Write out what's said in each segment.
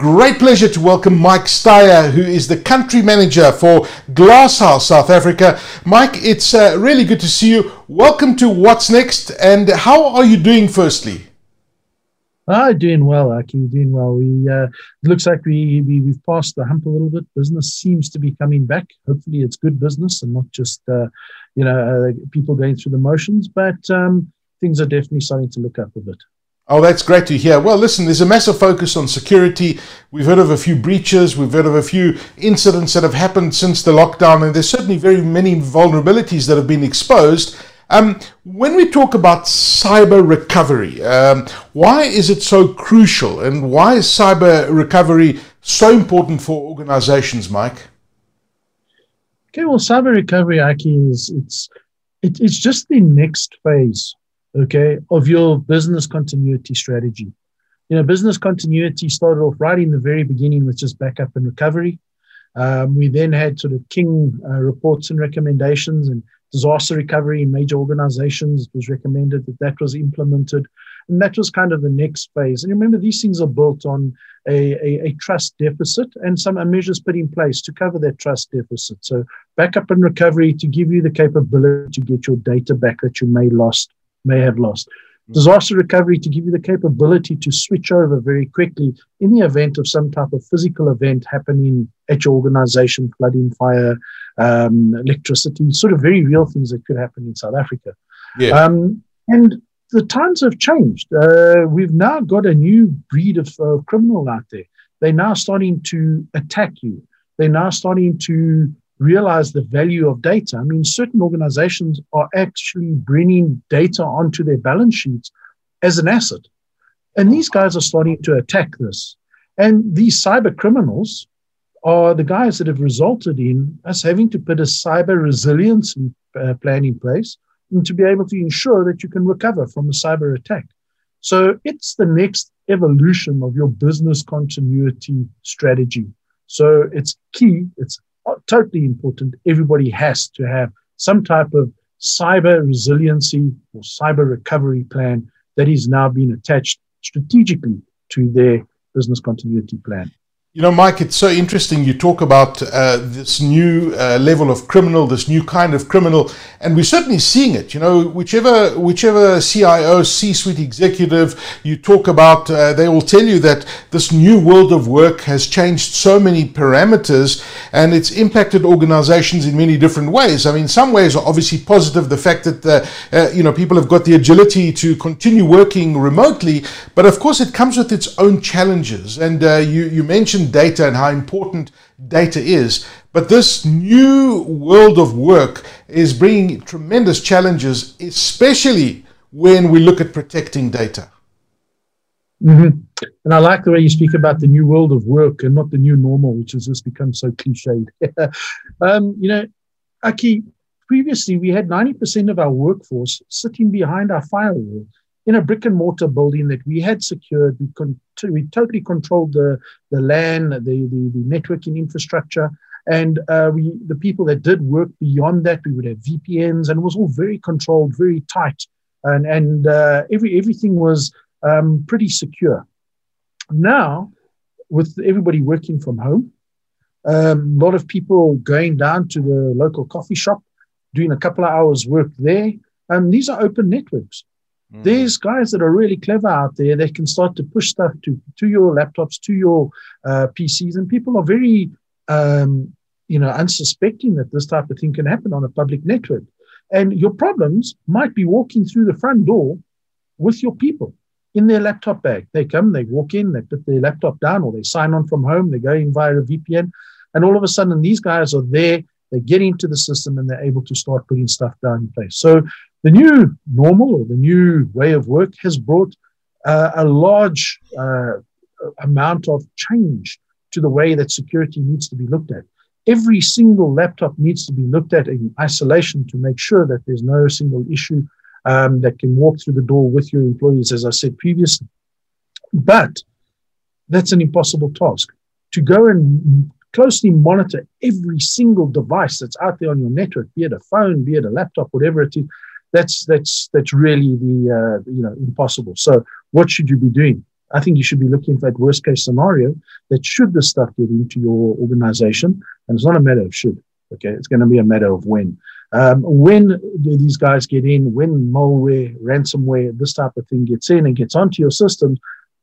great pleasure to welcome Mike Steyer, who is the country manager for Glasshouse South Africa. Mike, it's uh, really good to see you. Welcome to What's Next, and how are you doing, firstly? Ah, doing well, Aki, doing well. We uh, looks like we, we we've passed the hump a little bit. Business seems to be coming back. Hopefully, it's good business and not just uh, you know uh, people going through the motions. But um, things are definitely starting to look up a bit. Oh, that's great to hear. Well, listen, there's a massive focus on security. We've heard of a few breaches, we've heard of a few incidents that have happened since the lockdown, and there's certainly very many vulnerabilities that have been exposed. Um, when we talk about cyber recovery, um, why is it so crucial, and why is cyber recovery so important for organizations, Mike? Okay, well, cyber recovery, Aki, is it's it, it's just the next phase okay, of your business continuity strategy. You know, business continuity started off right in the very beginning with just backup and recovery. Um, we then had sort of King uh, reports and recommendations and disaster recovery in major organizations. It was recommended that that was implemented. And that was kind of the next phase. And remember, these things are built on a, a, a trust deficit and some measures put in place to cover that trust deficit. So, backup and recovery to give you the capability to get your data back that you may lost may have lost. Hmm. Disaster recovery to give you the capability to switch over very quickly in the event of some type of physical event happening at your organization, flooding, fire, um, electricity, sort of very real things that could happen in South Africa. Yeah. Um, and the times have changed. Uh, we've now got a new breed of uh, criminal out there. They're now starting to attack you. They're now starting to realize the value of data. I mean, certain organizations are actually bringing data onto their balance sheets as an asset. And these guys are starting to attack this. And these cyber criminals are the guys that have resulted in us having to put a cyber resilience uh, plan in place and to be able to ensure that you can recover from a cyber attack. So it's the next evolution of your business continuity strategy. So it's key, it's totally important. Everybody has to have some type of cyber resiliency or cyber recovery plan that is now being attached strategically to their business continuity plan. You know, Mike, it's so interesting. You talk about uh, this new uh, level of criminal, this new kind of criminal, and we're certainly seeing it. You know, whichever whichever CIO, C-suite executive you talk about, uh, they will tell you that this new world of work has changed so many parameters, and it's impacted organizations in many different ways. I mean, some ways are obviously positive. The fact that uh, uh, you know people have got the agility to continue working remotely, but of course, it comes with its own challenges. And uh, you you mentioned mentioned data and how important data is, but this new world of work is bringing tremendous challenges, especially when we look at protecting data. Mm-hmm. And I like the way you speak about the new world of work and not the new normal, which has just become so cliched. um, you know, Aki, previously we had 90% of our workforce sitting behind our firewall in a brick and mortar building that we had secured. We, con- we totally controlled the, the LAN, the, the, the networking infrastructure. And uh, we, the people that did work beyond that, we would have VPNs, and it was all very controlled, very tight, and and uh, every everything was um, pretty secure. Now, with everybody working from home, um, a lot of people going down to the local coffee shop, doing a couple of hours work there. Um, these are open networks. Mm. There's guys that are really clever out there. They can start to push stuff to to your laptops, to your uh, PCs, and people are very, um, you know, unsuspecting that this type of thing can happen on a public network. And your problems might be walking through the front door with your people in their laptop bag. They come, they walk in, they put their laptop down, or they sign on from home. They go in via a VPN, and all of a sudden, these guys are there. They get into the system and they're able to start putting stuff down in place. So the new normal or the new way of work has brought uh, a large uh, amount of change to the way that security needs to be looked at. Every single laptop needs to be looked at in isolation to make sure that there's no single issue um, that can walk through the door with your employees, as I said previously. But that's an impossible task. To go and closely monitor every single device that's out there on your network, be it a phone, be it a laptop, whatever it is, that's that's that's really the uh, you know impossible. So what should you be doing? I think you should be looking for that worst case scenario that should this stuff get into your organization, and it's not a matter of should, okay, it's going to be a matter of when. Um, when do these guys get in? When malware, ransomware, this type of thing gets in and gets onto your systems,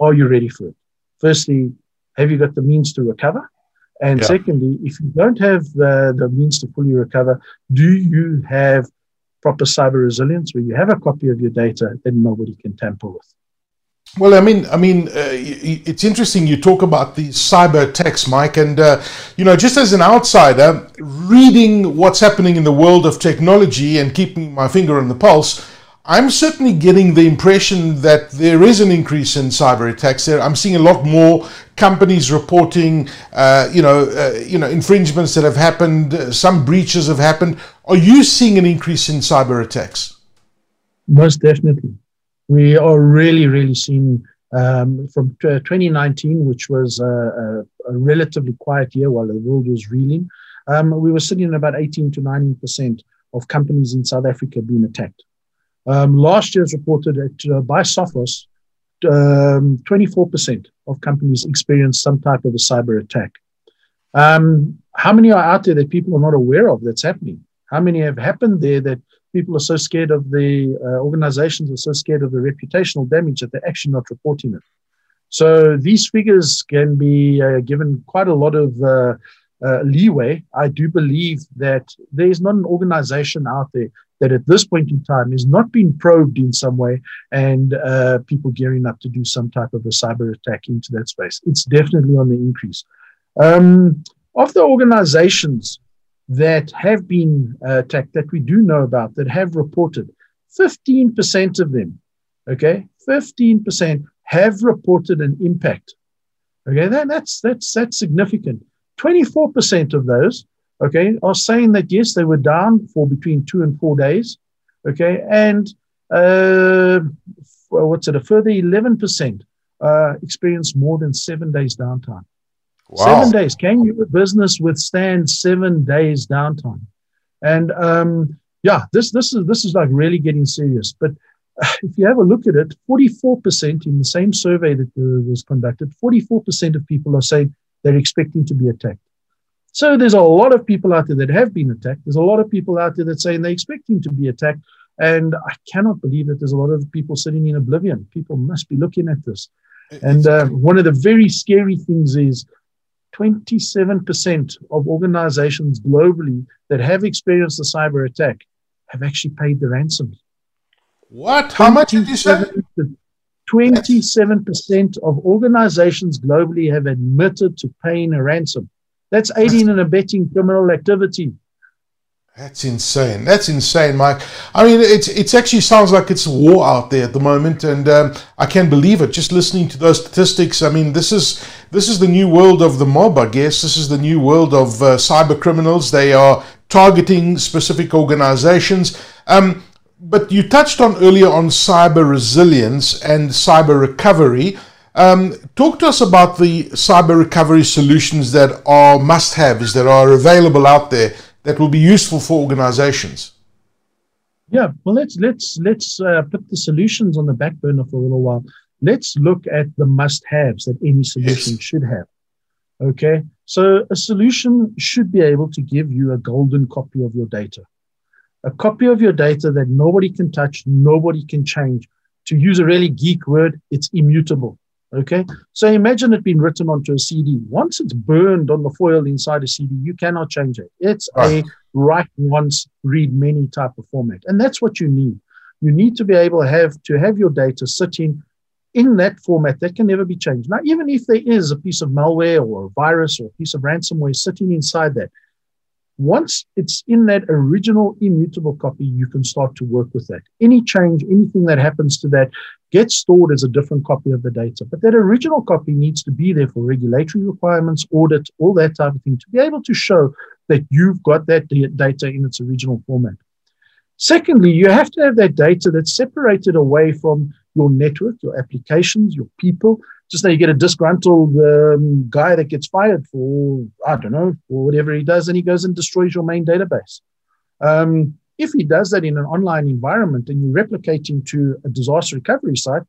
are you ready for it? Firstly, have you got the means to recover? And yeah. secondly, if you don't have the, the means to fully recover, do you have proper cyber resilience where you have a copy of your data that nobody can tamper with? Well, I mean, I mean, uh, it's interesting you talk about these cyber attacks, Mike, and uh, you know, just as an outsider, reading what's happening in the world of technology and keeping my finger on the pulse, I'm certainly getting the impression that there is an increase in cyber attacks. There, I'm seeing a lot more companies reporting, uh, you know, uh, you know, infringements that have happened. Uh, some breaches have happened. Are you seeing an increase in cyber attacks? Most definitely, we are really, really seeing um, from 2019, which was a, a, a, relatively quiet year while the world was reeling. Um, we were sitting at about 18 to 19 percent of companies in South Africa being attacked. Um, last year's reported that uh, by Sophos, um, 24% of companies experienced some type of a cyber attack. Um, how many are out there that people are not aware of that's happening? How many have happened there that people are so scared of the uh, organizations are so scared of the reputational damage that they're actually not reporting it? So these figures can be uh, given quite a lot of uh, uh, leeway. I do believe that there is not an organization out there that at this point in time is not being probed in some way and uh, people gearing up to do some type of a cyber attack into that space. It's definitely on the increase. Um, of the organizations that have been uh, attacked that we do know about that have reported, 15% of them, okay, 15% have reported an impact. Okay, that, that's that's that's significant. 24% of those okay, are saying that yes, they were down for between two and four days, okay, and uh, what's it, a further 11% uh, experienced more than seven days downtime. Wow. Seven days. Can your business withstand seven days downtime? And um, yeah, this this is this is like really getting serious. But if you have a look at it, 44% in the same survey that uh, was conducted, 44% of people are saying they're expecting to be attacked. So there's a lot of people out there that have been attacked. There's a lot of people out there that say they're expecting to be attacked. And I cannot believe that there's a lot of people sitting in oblivion. People must be looking at this. And uh, one of the very scary things is 27% of organizations globally that have experienced a cyber attack have actually paid the ransom. What? How much did you say? 27% of organizations globally have admitted to paying a ransom. That's aiding and abetting criminal activity. That's insane. That's insane, Mike. I mean, it's it's actually sounds like it's war out there at the moment, and um, I can't believe it. Just listening to those statistics, I mean, this is this is the new world of the mob. I guess this is the new world of uh, cyber criminals. They are targeting specific organizations. Um, but you touched on earlier on cyber resilience and cyber recovery. Um, talk to us about the cyber recovery solutions that are must haves, that are available out there that will be useful for organizations. Yeah, well, let's let's let's uh, put the solutions on the back burner for a little while. Let's look at the must-haves that any solution yes. should have. Okay, so a solution should be able to give you a golden copy of your data, a copy of your data that nobody can touch, nobody can change. To use a really geek word, it's immutable. Okay, so imagine it being written onto a CD. Once it's burned on the foil inside a CD, you cannot change it. It's right. a write once, read many type of format, and that's what you need. You need to be able to have to have your data sitting in that format that can never be changed. Now, even if there is a piece of malware or a virus or a piece of ransomware sitting inside that, once it's in that original immutable copy, you can start to work with that. Any change, anything that happens to that gets stored as a different copy of the data. But that original copy needs to be there for regulatory requirements, audit, all that type of thing, to be able to show that you've got that data in its original format. Secondly, you have to have that data that's separated away from your network, your applications, your people, just like you get a disgruntled um, guy that gets fired for, I don't know, for whatever he does, and he goes and destroys your main database. Um, if he does that in an online environment and you're replicating to a disaster recovery site,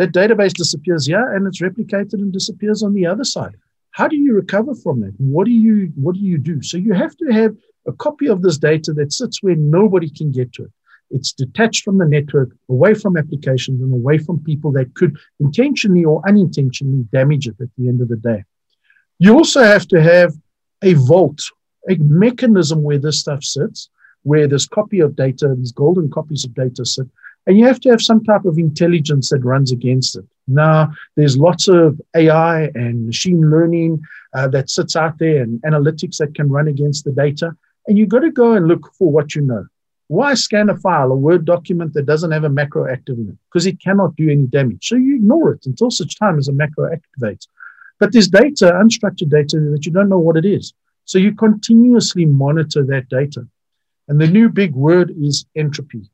That database disappears here and it's replicated and disappears on the other side. How do you recover from that? What do you what do you do? So you have to have a copy of this data that sits where nobody can get to it. It's detached from the network, away from applications, and away from people that could intentionally or unintentionally damage it at the end of the day. You also have to have a vault, a mechanism where this stuff sits, where this copy of data, these golden copies of data sit, and you have to have some type of intelligence that runs against it. Now, there's lots of AI and machine learning uh, that sits out there and analytics that can run against the data. And you've got to go and look for what you know. Why scan a file, a Word document that doesn't have a macro active in it? Because it cannot do any damage. So you ignore it until such time as a macro activates. But there's data, unstructured data, that you don't know what it is. So you continuously monitor that data. And the new big word is entropy.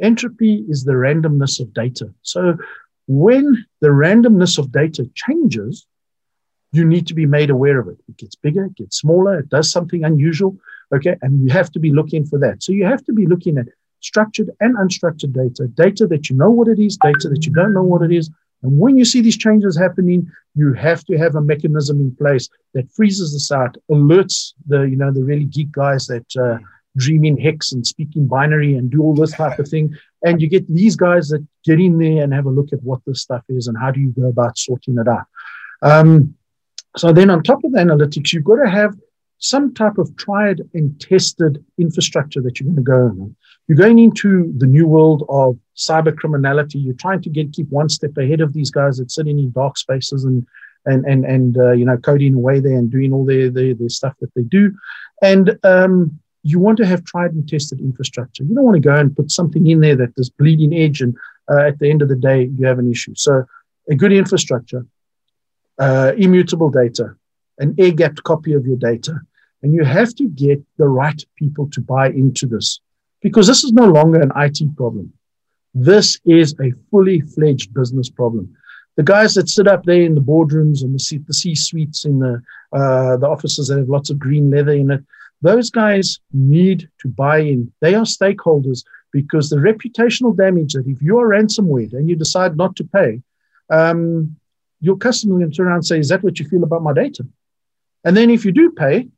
Entropy is the randomness of data. So when the randomness of data changes, you need to be made aware of it. It gets bigger, it gets smaller, it does something unusual. Okay. And you have to be looking for that. So you have to be looking at structured and unstructured data, data that you know what it is, data that you don't know what it is. And when you see these changes happening, you have to have a mechanism in place that freezes this out, alerts the, you know, the really geek guys that uh, dream in hex and speak in binary and do all this type of thing. And you get these guys that get in there and have a look at what this stuff is and how do you go about sorting it out. Um, so then on top of the analytics, you've got to have some type of tried and tested infrastructure that you're going to go on. You're going into the new world of cyber criminality. You're trying to get keep one step ahead of these guys that sit in dark spaces and and and and uh, you know coding away there and doing all their, their their stuff that they do. And um, you want to have tried and tested infrastructure. You don't want to go and put something in there that is bleeding edge, and uh, at the end of the day, you have an issue. So, a good infrastructure, uh, immutable data, an air gapped copy of your data, and you have to get the right people to buy into this because this is no longer an IT problem. This is a fully fledged business problem. The guys that sit up there in the boardrooms and the C, the C suites in the, uh, the offices that have lots of green leather in it, those guys need to buy in. They are stakeholders because the reputational damage that if you are ransomware and you decide not to pay, um, your customer will turn around and say, Is that what you feel about my data? And then if you do pay,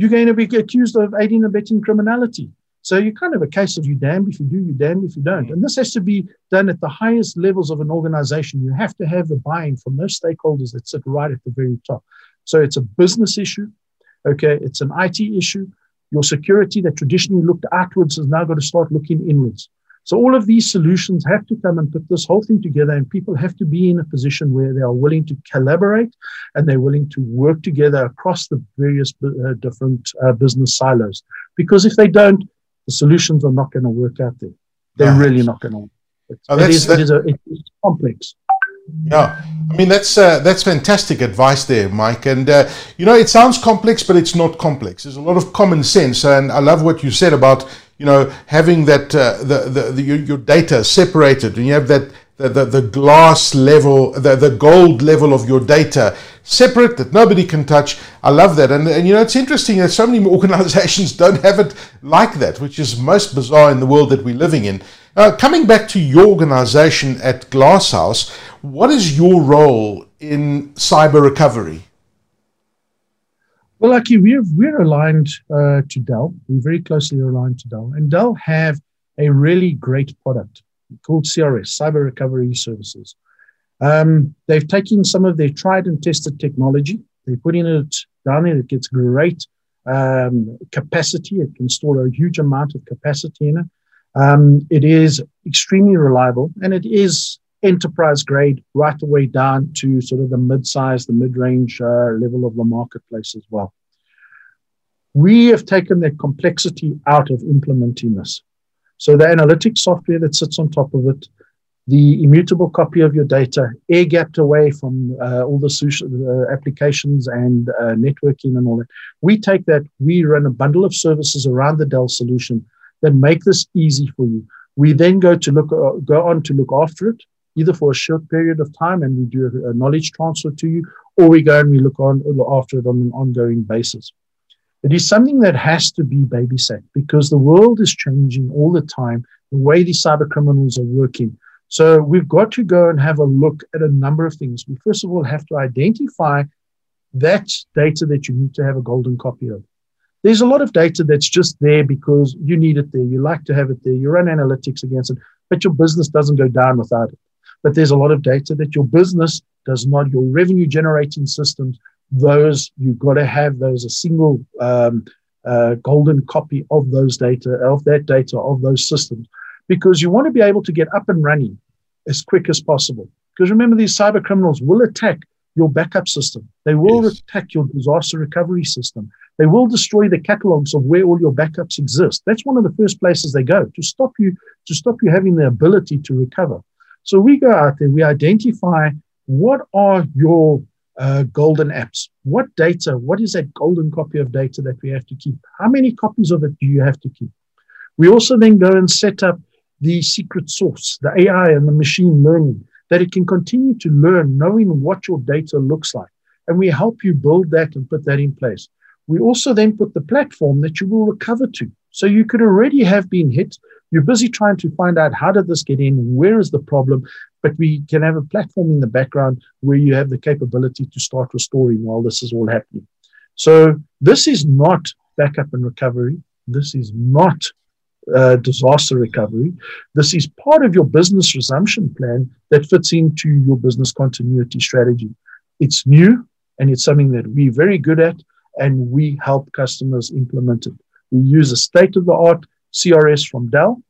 you're going to be accused of aiding and abetting criminality. So you're kind of a case of you damned if you do, you damned if you don't. Mm. And this has to be done at the highest levels of an organization. You have to have the buy-in from those stakeholders that sit right at the very top. So it's a business issue. Okay, it's an IT issue. Your security that traditionally looked outwards has now got to start looking inwards. So all of these solutions have to come and put this whole thing together, and people have to be in a position where they are willing to collaborate and they're willing to work together across the various uh, different uh, business silos. Because if they don't, the solutions are not going to work out there. They're really not going to. Oh, it, is, it is a, it's complex. Yeah, I mean that's uh, that's fantastic advice there, Mike. And uh, you know, it sounds complex, but it's not complex. There's a lot of common sense, and I love what you said about you know having that uh, the, the, the your, data separated, and you have that the, the, the glass level, the, the gold level of your data separate that nobody can touch. I love that, and and you know it's interesting that so many organizations don't have it like that, which is most bizarre in the world that we're living in. Uh, coming back to your organization at Glasshouse, what is your role in cyber recovery? Well, Aki, we're, we're aligned uh, to Dell. We're very closely aligned to Dell. And Dell have a really great product called CRS, Cyber Recovery Services. Um, they've taken some of their tried and tested technology, they're putting it down there. It gets great um, capacity. It can store a huge amount of capacity in it. Um, it is extremely reliable and it is enterprise grade right the way down to sort of the mid-size, the mid-range uh, level of the marketplace as well. We have taken the complexity out of implementing this. So the analytics software that sits on top of it, the immutable copy of your data, air gapped away from uh, all the social, uh, applications and uh, networking and all that. We take that, we run a bundle of services around the Dell solution that make this easy for you. We then go to look uh, go on to look after it, either for a short period of time, and we do a, knowledge transfer to you, or we go and we look on after it on an ongoing basis. It is something that has to be babysat because the world is changing all the time. The way these cyber criminals are working. So we've got to go and have a look at a number of things. We first of all have to identify that data that you need to have a golden copy of. There's a lot of data that's just there because you need it there. You like to have it there. You run analytics against it, but your business doesn't go down without it. But there's a lot of data that your business does not, your revenue generating systems, those you've got to have those a single um, uh, golden copy of those data, of that data, of those systems, because you want to be able to get up and running as quick as possible. Because remember, these cyber criminals will attack your backup system. They will yes. attack your disaster recovery system. They will destroy the catalogs of where all your backups exist. That's one of the first places they go to stop you to stop you having the ability to recover. So we go out there, we identify what are your uh, golden apps. What data? What is that golden copy of data that we have to keep? How many copies of it do you have to keep? We also then go and set up the secret source, the AI and the machine learning, that it can continue to learn, knowing what your data looks like. And we help you build that and put that in place. We also then put the platform that you will recover to. So you could already have been hit. You're busy trying to find out how did this get in? Where is the problem? but we can have a platform in the background where you have the capability to start restoring while this is all happening. So this is not backup and recovery. This is not uh, disaster recovery. This is part of your business resumption plan that fits into your business continuity strategy. It's new and it's something that we're very good at and we help customers implement it. We use a state of the art CRS from Dell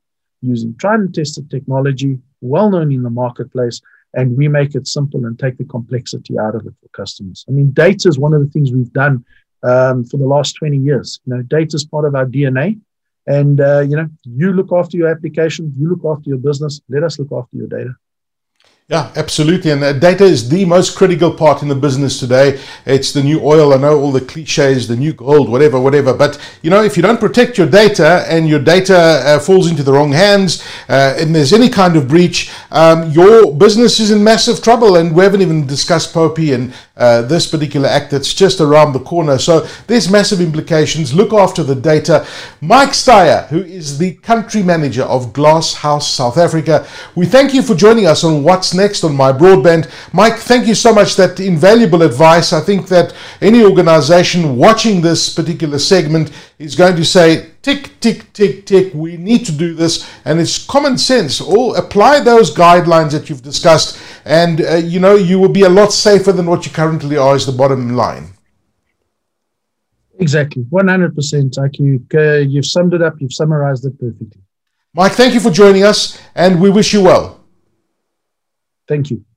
using tried and tested technology well known in the marketplace, and we make it simple and take the complexity out of it for customers. I mean, data is one of the things we've done um, for the last 20 years. You know, data is part of our DNA. And, uh, you know, you look after your application, you look after your business, let us look after your data. Yeah, absolutely. And uh, data is the most critical part in the business today. It's the new oil. I know all the cliches, the new gold, whatever, whatever. But, you know, if you don't protect your data and your data uh, falls into the wrong hands uh, and there's any kind of breach, um, your business is in massive trouble. And we haven't even discussed POPI and uh, this particular act that's just around the corner. So there's massive implications. Look after the data. Mike Steyer, who is the country manager of Glasshouse South Africa, we thank you for joining us on What's Next on MyBroadband. Mike, thank you so much. That invaluable advice. I think that any organization watching this particular segment is going to say, tick, tick, tick, tick, we need to do this. And it's common sense. All apply those guidelines that you've discussed, and uh, you know, you will be a lot safer than what you currently are, is the bottom line. Exactly, 100%. Like you, uh, you've summed it up, you've summarized it perfectly. Mike, thank you for joining us, and we wish you well. Thank you.